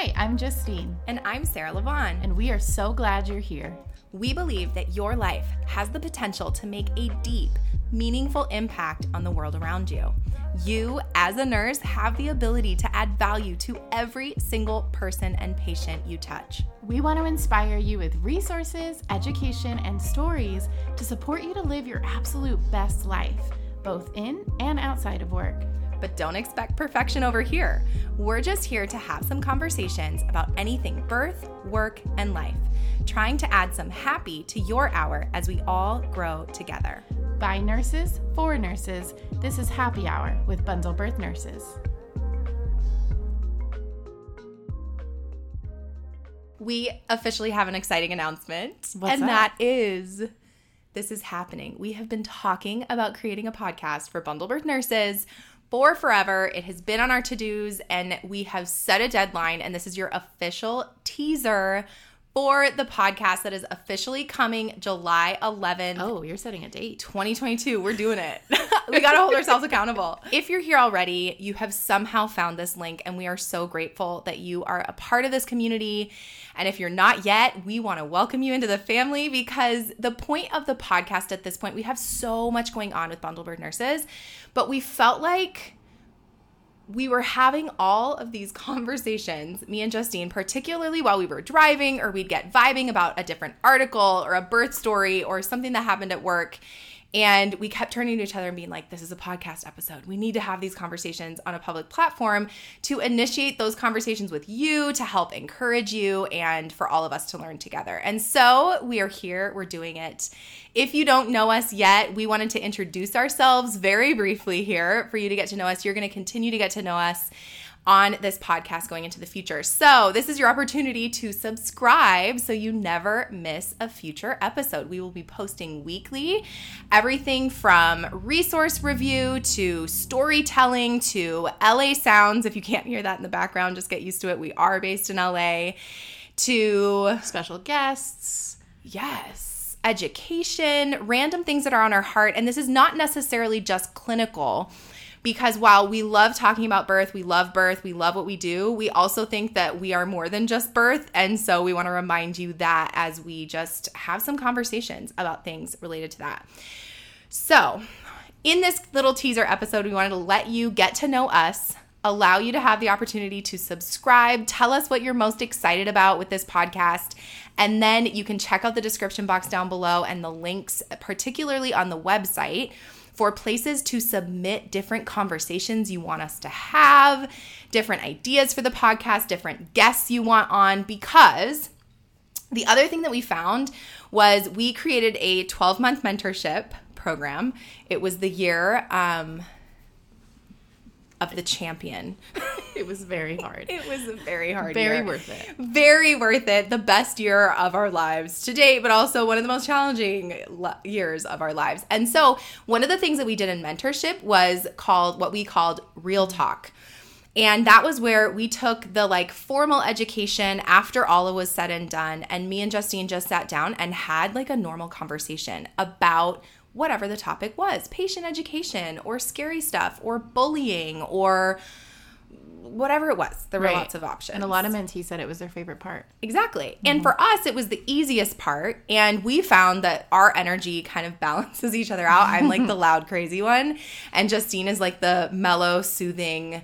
Hi, I'm Justine. And I'm Sarah Lavonne. And we are so glad you're here. We believe that your life has the potential to make a deep, meaningful impact on the world around you. You, as a nurse, have the ability to add value to every single person and patient you touch. We want to inspire you with resources, education, and stories to support you to live your absolute best life, both in and outside of work but don't expect perfection over here. We're just here to have some conversations about anything birth, work, and life, trying to add some happy to your hour as we all grow together. By nurses, for nurses, this is Happy Hour with Bundle Birth Nurses. We officially have an exciting announcement, What's and that? that is this is happening. We have been talking about creating a podcast for Bundle Birth Nurses for forever. It has been on our to dos, and we have set a deadline. And this is your official teaser for the podcast that is officially coming July 11th. Oh, you're setting a date. 2022. We're doing it. we got to hold ourselves accountable. If you're here already, you have somehow found this link, and we are so grateful that you are a part of this community. And if you're not yet, we want to welcome you into the family because the point of the podcast at this point, we have so much going on with Bundle Birth Nurses, but we felt like we were having all of these conversations, me and Justine, particularly while we were driving, or we'd get vibing about a different article or a birth story or something that happened at work. And we kept turning to each other and being like, this is a podcast episode. We need to have these conversations on a public platform to initiate those conversations with you, to help encourage you, and for all of us to learn together. And so we are here, we're doing it. If you don't know us yet, we wanted to introduce ourselves very briefly here for you to get to know us. You're going to continue to get to know us on this podcast going into the future. So, this is your opportunity to subscribe so you never miss a future episode. We will be posting weekly everything from resource review to storytelling to LA sounds. If you can't hear that in the background, just get used to it. We are based in LA. To special guests. Yes education, random things that are on our heart. And this is not necessarily just clinical because while we love talking about birth, we love birth, we love what we do, we also think that we are more than just birth. And so we want to remind you that as we just have some conversations about things related to that. So, in this little teaser episode, we wanted to let you get to know us, allow you to have the opportunity to subscribe, tell us what you're most excited about with this podcast, and then you can check out the description box down below and the links, particularly on the website for places to submit different conversations you want us to have, different ideas for the podcast, different guests you want on, because the other thing that we found was we created a 12 month mentorship program. It was the year um, of the champion. it was very hard. It was a very hard very year. worth it. Very worth it. The best year of our lives to date, but also one of the most challenging years of our lives. And so, one of the things that we did in mentorship was called what we called Real Talk. And that was where we took the like formal education after all it was said and done. And me and Justine just sat down and had like a normal conversation about whatever the topic was patient education or scary stuff or bullying or whatever it was. There were Right. lots of options. And a lot of mentees said it was their favorite part. Exactly. And mm-hmm. for us, it was the easiest part. And we found that our energy kind of balances each other out. I'm like the loud, crazy one. And Justine is like the mellow, soothing,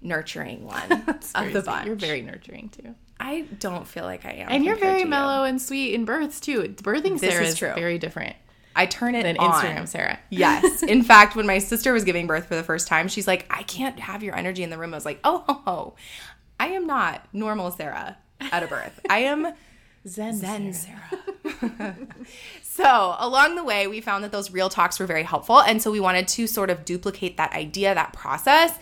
nurturing one of the bunch. You're very nurturing too. I don't feel like I am. And you're very to you. mellow and sweet in births too. Birthing This Sarah is is true. very different I turn it on. Instagram Sarah. Yes. In fact, when my sister was giving birth for the first time, she's like, I can't have your energy in the room. I was like, oh, ho, ho. I am not normal Sarah at a birth. I am Zen, Zen Sarah. Sarah. so, along the way, we found that those real talks were very helpful. And so, we wanted to sort of duplicate that idea, that process,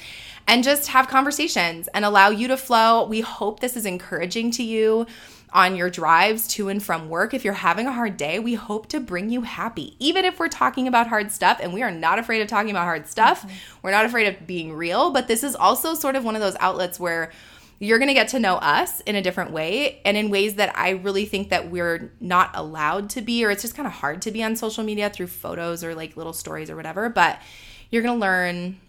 and just have conversations and allow you to flow. We hope this is encouraging to you on your drives to and from work. If you're having a hard day, we hope to bring you happy. Even if we're talking about hard stuff, and we are not afraid of talking about hard stuff, mm-hmm. we're not afraid of being real, but this is also sort of one of those outlets where you're going to get to know us in a different way and in ways that I really think that we're not allowed to be or it's just kind of hard to be on social media through photos or like little stories or whatever, but you're going to learn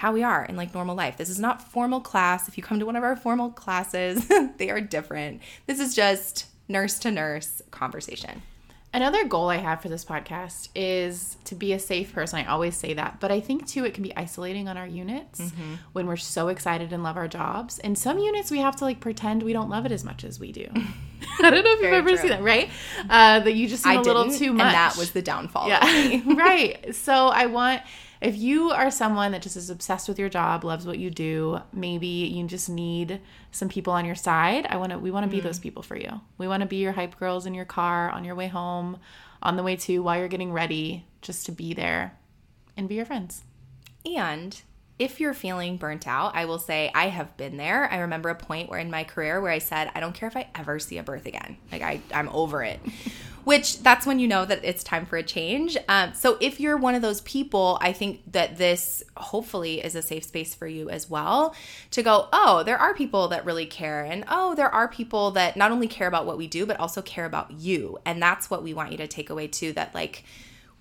how we are in like normal life. This is not formal class. If you come to one of our formal classes, they are different. This is just nurse to nurse conversation. Another goal I have for this podcast is to be a safe person. I always say that, but I think too it can be isolating on our units mm-hmm. when we're so excited and love our jobs. And some units we have to like pretend we don't love it as much as we do. I don't know if Very you've ever true. seen that, right? Uh, that you just seem I a little too much. And that was the downfall. Yeah, right. So I want if you are someone that just is obsessed with your job, loves what you do, maybe you just need some people on your side. I want to we want to mm be those people for you. We want to be your hype girls in your car on your way home, on the way to while you're getting ready, just to be there and be your friends. And if you're feeling burnt out, I will say I have been there. I remember a point where in my career where I said, I don't care if I ever see a birth again. Like I, I'm over it. Which that's when you know that it's time for a change. Um, so if you're one of those people, I think that this hopefully is a safe space for you as well to go, oh, there are people that really care. And oh, there are people that not only care about what we do, but also care about you. And that's what we want you to take away too that like,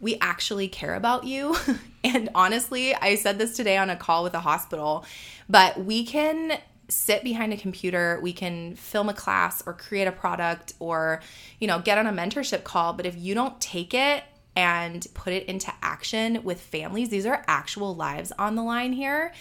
we actually care about you. and honestly, I said this today on a call with a hospital, but we can sit behind a computer, we can film a class or create a product or, you know, get on a mentorship call, but if you don't take it and put it into action with families, these are actual lives on the line here,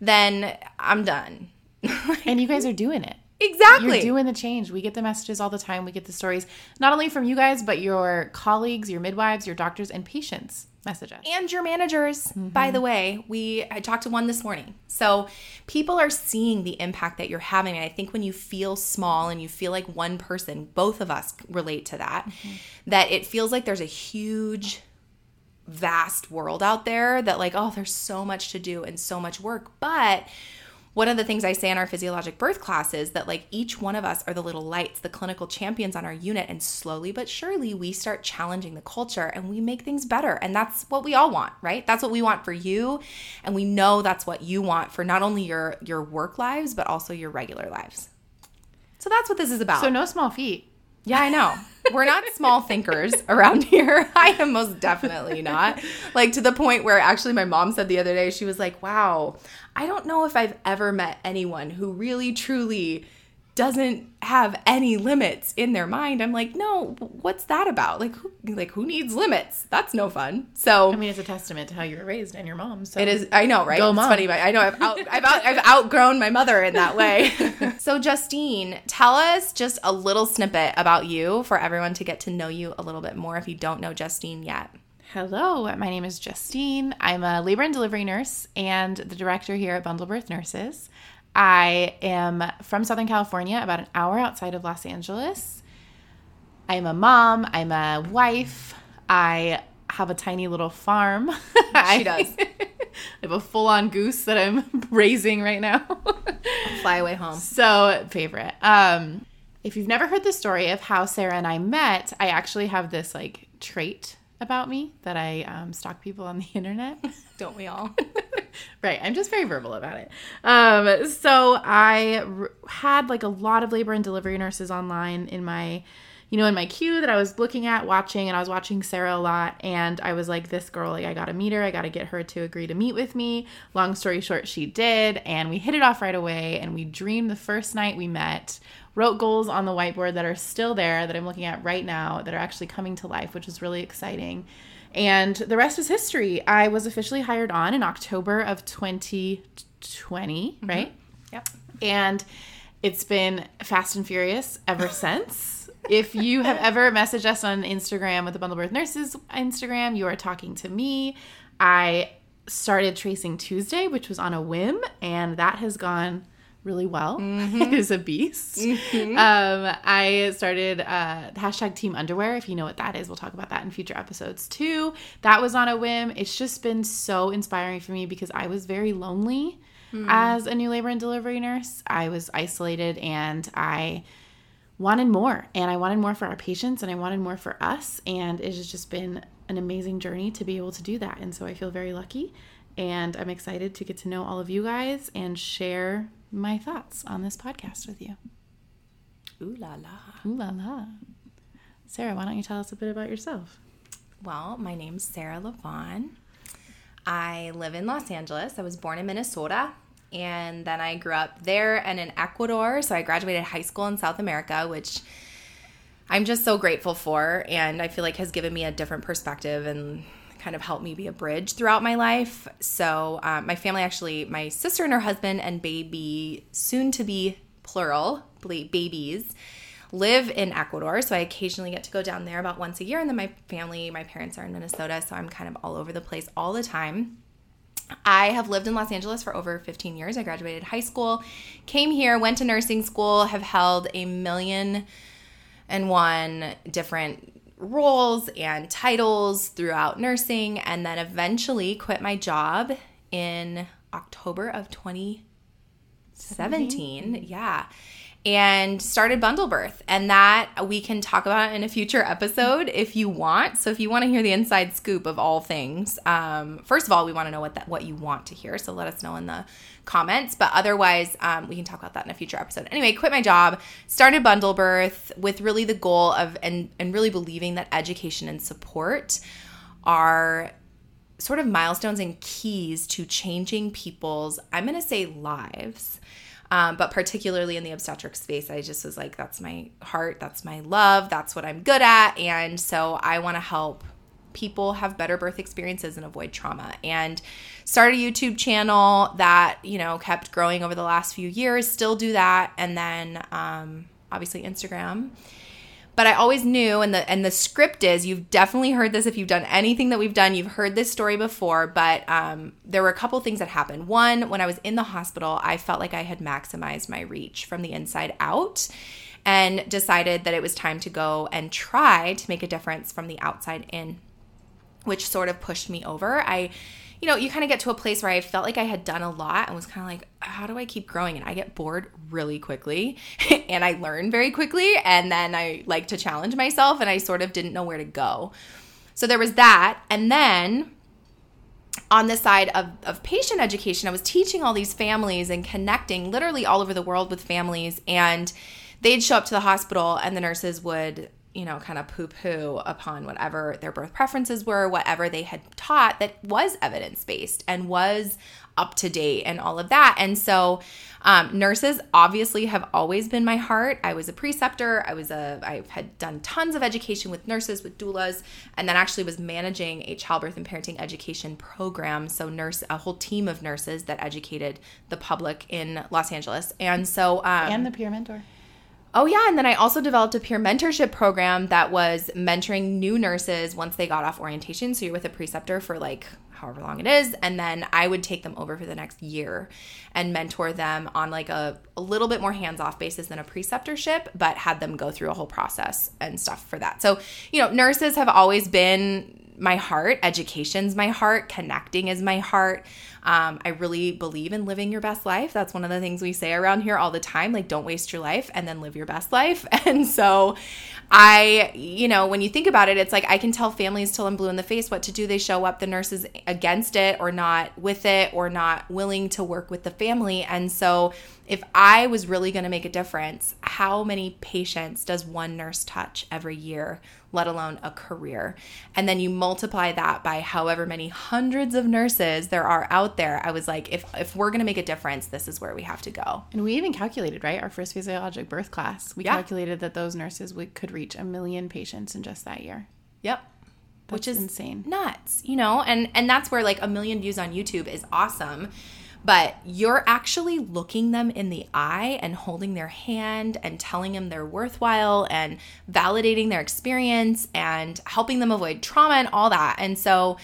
then I'm done. and you guys are doing it. Exactly. You're doing the change. We get the messages all the time. We get the stories, not only from you guys, but your colleagues, your midwives, your doctors, and patients message us. And your managers, mm-hmm. by the way. We I talked to one this morning. So people are seeing the impact that you're having. And I think when you feel small and you feel like one person, both of us relate to that, mm-hmm. that it feels like there's a huge vast world out there that like, oh, there's so much to do and so much work. But one of the things I say in our physiologic birth class is that like each one of us are the little lights, the clinical champions on our unit, and slowly but surely we start challenging the culture and we make things better. And that's what we all want, right? That's what we want for you. And we know that's what you want for not only your your work lives, but also your regular lives. So that's what this is about. So no small feat. Yeah, I know. We're not small thinkers around here. I am most definitely not. Like to the point where actually my mom said the other day, she was like, wow, I don't know if I've ever met anyone who really truly doesn't have any limits in their mind. I'm like, no, what's that about? Like, who, like who needs limits? That's no fun. So I mean, it's a testament to how you were raised and your mom. So it is. I know, right? Go mom. It's funny, but I know I've out, I've, out, I've outgrown my mother in that way. so Justine, tell us just a little snippet about you for everyone to get to know you a little bit more if you don't know Justine yet. Hello, my name is Justine. I'm a labor and delivery nurse and the director here at Bundle Birth Nurses. I am from Southern California, about an hour outside of Los Angeles. I'm a mom, I'm a wife, I have a tiny little farm. She does. I have a full on goose that I'm raising right now. Fly away home. So, favorite. Um, if you've never heard the story of how Sarah and I met, I actually have this like trait about me that I um, stalk people on the internet. Don't we all? Right. I'm just very verbal about it. Um, so I r- had like a lot of labor and delivery nurses online in my, you know, in my queue that I was looking at, watching, and I was watching Sarah a lot. And I was like, this girl, like, I got to meet her. I got to get her to agree to meet with me. Long story short, she did. And we hit it off right away. And we dreamed the first night we met wrote goals on the whiteboard that are still there that I'm looking at right now that are actually coming to life, which is really exciting. And the rest is history. I was officially hired on in October of 2020, mm-hmm. right? Yep. And it's been fast and furious ever since. if you have ever messaged us on Instagram with the Bundle Birth Nurses Instagram, you are talking to me. I started tracing Tuesday, which was on a whim, and that has gone really well mm-hmm. is a beast. Mm-hmm. Um, I started uh, hashtag Team Underwear. If you know what that is, we'll talk about that in future episodes too. That was on a whim. It's just been so inspiring for me because I was very lonely mm. as a new labor and delivery nurse. I was isolated and I wanted more, and I wanted more for our patients, and I wanted more for us. And it has just been an amazing journey to be able to do that. And so I feel very lucky. And I'm excited to get to know all of you guys and share my thoughts on this podcast with you. Ooh la la. Ooh la la. Sarah, why don't you tell us a bit about yourself? Well, my name's Sarah Lavonne. I live in Los Angeles. I was born in Minnesota and then I grew up there and in Ecuador. So I graduated high school in South America, which I'm just so grateful for and I feel like has given me a different perspective and kind of helped me be a bridge throughout my life. So um, my family actually, my sister and her husband and baby, soon to be plural, babies, live in Ecuador. So I occasionally get to go down there about once a year. And then my family, my parents are in Minnesota. So I'm kind of all over the place all the time. I have lived in Los Angeles for over 15 years. I graduated high school, came here, went to nursing school, have held a million and one different roles and titles throughout nursing, and then eventually quit my job in October of 2017. Yeah and started bundle birth. And that we can talk about in a future episode if you want. So if you want to hear the inside scoop of all things um, first of all we want to know what that what you want to hear. So let us know in the comments. But otherwise um, we can talk about that in a future episode. Anyway quit my job started bundle birth with really the goal of and and really believing that education and support are sort of milestones and keys to changing people's i'm going to say lives um, but particularly in the obstetric space, I just was like, that's my heart, that's my love, that's what I'm good at. And so I want to help people have better birth experiences and avoid trauma. And start a YouTube channel that, you know, kept growing over the last few years, still do that. And then um, obviously Instagram but I always knew and the and the script is you've definitely heard this if you've done anything that we've done you've heard this story before but um, there were a couple things that happened. One when I was in the hospital I felt like I had maximized my reach from the inside out and decided that it was time to go and try to make a difference from the outside in which sort of pushed me over. I you know, you kind of get to a place where I felt like I had done a lot and was kind of like, how do I keep growing? And I get bored really quickly and I learn very quickly. And then I like to challenge myself and I sort of didn't know where to go. So there was that. And then on the side of, of patient education, I was teaching all these families and connecting literally all over the world with families. And they'd show up to the hospital and the nurses would you know, kind of poo poo upon whatever their birth preferences were, whatever they had taught that was evidence based and was up to date and all of that. And so, um, nurses obviously have always been my heart. I was a preceptor. I was a. I had done tons of education with nurses, with doulas, and then actually was managing a childbirth and parenting education program. So nurse, a whole team of nurses that educated the public in Los Angeles. And so, um, and the peer mentor. Oh, yeah. And then I also developed a peer mentorship program that was mentoring new nurses once they got off orientation. So you're with a preceptor for like however long it is. And then I would take them over for the next year and mentor them on like a, a little bit more hands off basis than a preceptorship, but had them go through a whole process and stuff for that. So, you know, nurses have always been my heart. Education's my heart. Connecting is my heart. Um, I really believe in living your best life. That's one of the things we say around here all the time. Like, don't waste your life and then live your best life. And so, I, you know, when you think about it, it's like I can tell families till I'm blue in the face what to do. They show up, the nurses against it or not with it or not willing to work with the family. And so, if I was really going to make a difference, how many patients does one nurse touch every year, let alone a career? And then you multiply that by however many hundreds of nurses there are out there. I was like, if, if we're going to make a difference, this is where we have to go. And we even calculated, right? Our first physiologic birth class, we yeah. calculated that those nurses would, could reach a million patients in just that year. Yep. That's Which is insane. Nuts, you know? And and that's where like a million views on YouTube is awesome but you're actually looking them in the eye and holding their hand and telling them they're worthwhile and validating their experience and helping them avoid trauma and all that. And so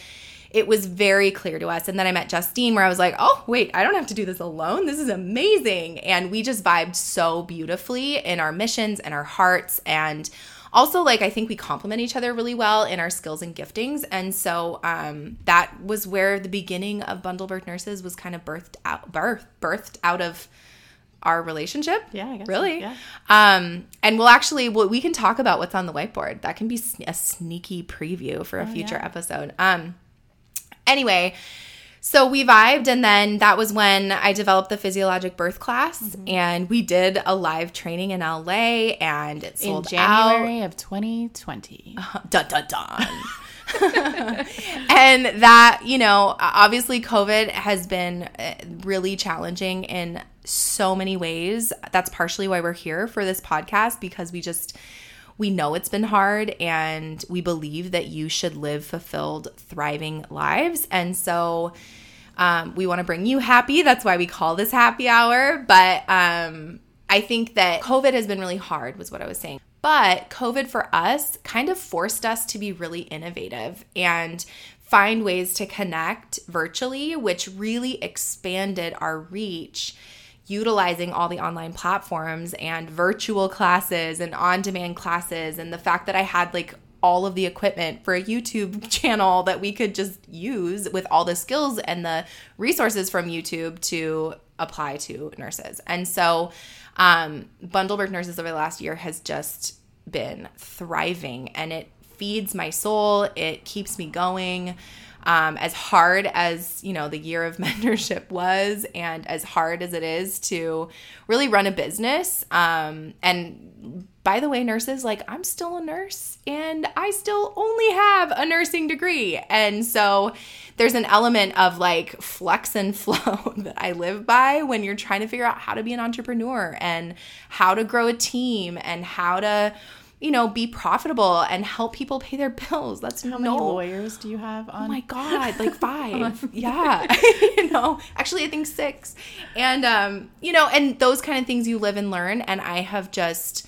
it was very clear to us. And then I met Justine where I was like, oh, wait, I don't have to do this alone. This is amazing. And we just vibed so beautifully in our missions and our hearts. And also like i think we complement each other really well in our skills and giftings and so um, that was where the beginning of bundle birth nurses was kind of birthed out birth birthed out of our relationship yeah really so. yeah. um and we'll actually well, we can talk about what's on the whiteboard that can be a sneaky preview for a oh, future yeah. episode um anyway so we vibed, and then that was when I developed the physiologic birth class, mm-hmm. and we did a live training in LA, and it sold in January out. of 2020. Uh, dun dun dun. and that, you know, obviously COVID has been uh, really challenging in so many ways. That's partially why we're here for this podcast because we just we know it's been hard and we believe that you should live fulfilled, thriving lives. And so um, we want to bring you happy. That's why we call this happy hour. But um, I think that COVID has been really hard, was what I was saying. But COVID for us kind of forced us to be really innovative and find ways to connect virtually, which really expanded our reach utilizing all the online platforms and virtual classes and on demand classes and the fact that I had like all of the equipment for a YouTube channel that we could just use with all the skills and the resources from YouTube to apply to nurses. And so, um, Bundled Nurses over the last year has just been thriving and it feeds my soul, it keeps me going um, as hard as you know the year of mentorship was and as hard as it is to really run a business. Um, and by the way nurses like i'm still a nurse and i still only have a nursing degree. And so there's an element of like flex and flow that i live by when you're trying to figure out how to be an entrepreneur and how to grow a team and how to you know, be profitable and help people pay their bills. That's how no, many lawyers do you have on? Oh my god, like five. yeah, you know, actually, I think six. And um, you know, and those kind of things you live and learn. And I have just,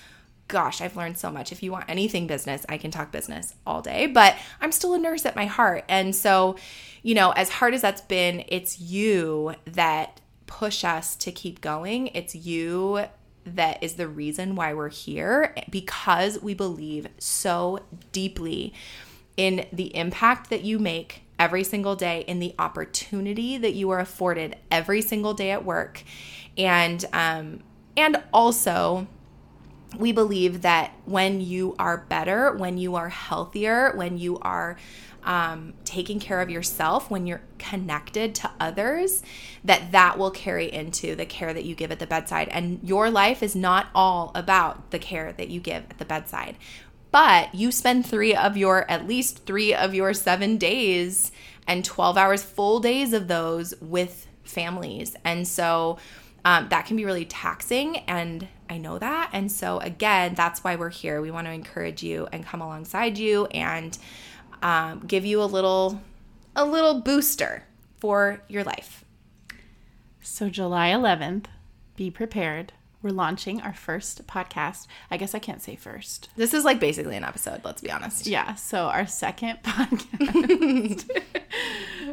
gosh, I've learned so much. If you want anything business, I can talk business all day. But I'm still a nurse at my heart, and so, you know, as hard as that's been, it's you that push us to keep going. It's you that is the reason why we're here because we believe so deeply in the impact that you make every single day, in the opportunity that you are afforded every single day at work, and um, and also we believe that when you are better, when you are healthier, when you are um, taking care of yourself, when you're connected to others, that that will carry into the care that you give at the bedside. And your life is not all about the care that you give at the bedside, but you spend three of your, at least three of your seven days and 12 hours, full days of those with families. And so, um, that can be really taxing and I know that. And so, again, that's why we're here. We want to encourage you and come alongside you and um, give you a little a little booster for your life. So July 11th, be prepared. We're launching our first podcast. I guess I can't say first. This is like basically an episode, let's be honest. Yeah, so our second podcast.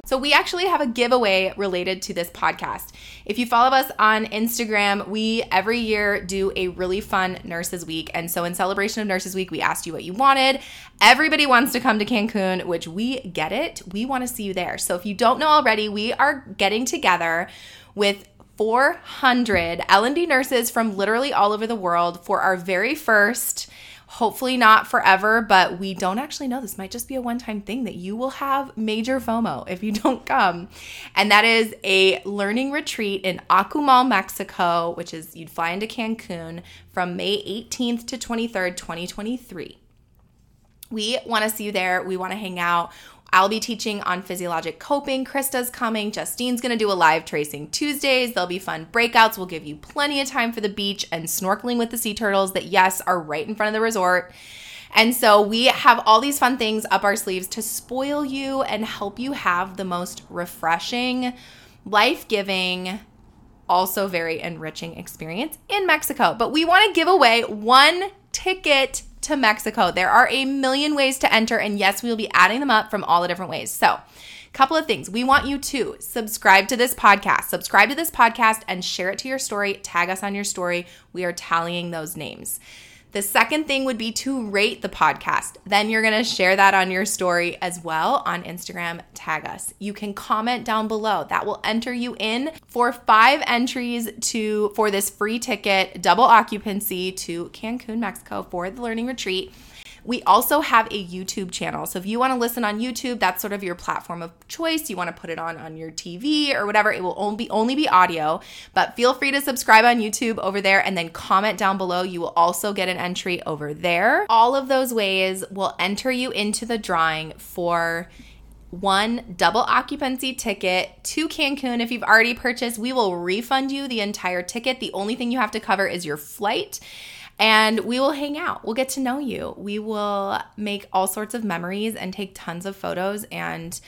So, we actually have a giveaway related to this podcast. If you follow us on Instagram, we every year do a really fun Nurses Week. And so, in celebration of Nurses Week, we asked you what you wanted. Everybody wants to come to Cancun, which we get it. We want to see you there. So, if you don't know already, we are getting together with 400 L&D nurses from literally all over the world for our very first hopefully not forever, but we don't actually know. This might just be a one time thing that you will have major FOMO if you don't come. And that is a learning retreat in Akumal, Mexico, which is you'd fly into Cancun from May 18th to 23rd, 2023. We want to see you there. We want to hang out. I'll be teaching on physiologic coping. Krista's coming. Justine's going to do a live tracing Tuesdays. There'll be fun breakouts. We'll give you plenty of time for the beach and snorkeling with the sea turtles that, yes, are right in front of the resort. And so we have all these fun things up our sleeves to spoil you and help you have the most refreshing, life giving, also very enriching experience in Mexico. But we want to give away one ticket to Mexico. There are a million ways to enter, and yes, we will be adding them up from all the different ways. So, couple of things. We want you to subscribe to this podcast, subscribe to this podcast, and share it to your story. Tag us on your story. We are tallying those names. The second thing would be to rate the podcast. Then you're going to share that on your story as well on Instagram. Tag us. You can comment down below. That will enter you in for five entries to for this free ticket, double occupancy to Cancun, Mexico for the learning retreat. We also have a YouTube channel. So if you want to listen on YouTube, that's sort of your platform of choice. You want to put it on on your TV or whatever. It will only be, only be audio, but feel free to subscribe on YouTube over there and then comment down below. You will also get an entry over there. All of those ways will enter you into the drawing for one double occupancy ticket to Cancun. If you've already purchased, we will refund you the entire ticket. The only thing you have to cover is your flight. And we will hang out. We'll get to know you. We will make all sorts of memories and take tons of photos and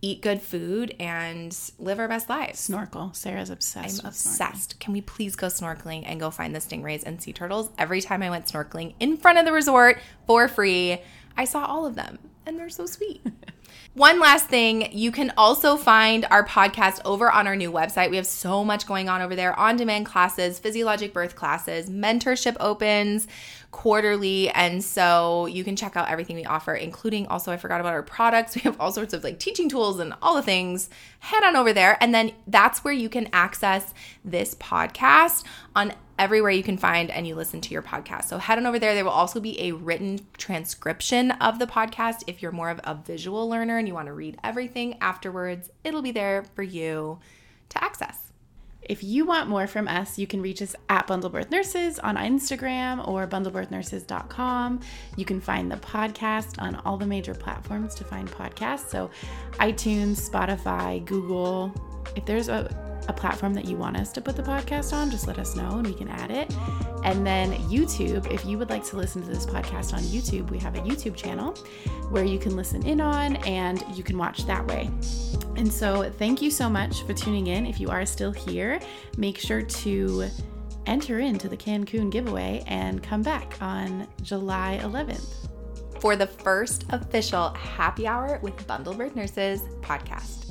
eat good food and live our best lives. Snorkel. Sarah's obsessed. I'm obsessed. Can we please go snorkeling and go find the stingrays and sea turtles? Every time I went snorkeling in front of the resort for free, I saw all of them and they're so sweet. One last thing, you can also find our podcast over on our new website. We have so much going on over there on demand classes, physiologic birth classes, mentorship opens quarterly. And so you can check out everything we offer, including also, I forgot about our products. We have all sorts of like teaching tools and all the things. Head on over there. And then that's where you can access this podcast on everywhere you can find and you listen to your podcast. So head on over there. There will also be a written transcription of the podcast if you're more of a visual learner and you want to read everything afterwards. It'll be there for you to access. If you want more from us, you can reach us at Bundle Birth Nurses on Instagram or bundlebirthnurses.com. You can find the podcast on all the major platforms to find podcasts. So iTunes, Spotify, Google. If there's a a platform that you want us to put the podcast on, just let us know and we can add it. And then YouTube, if you would like to listen to this podcast on YouTube, we have a YouTube channel where you can listen in on and you can watch that way. And so, thank you so much for tuning in. If you are still here, make sure to enter into the Cancun giveaway and come back on July 11th for the first official happy hour with Bundle Birth Nurses podcast.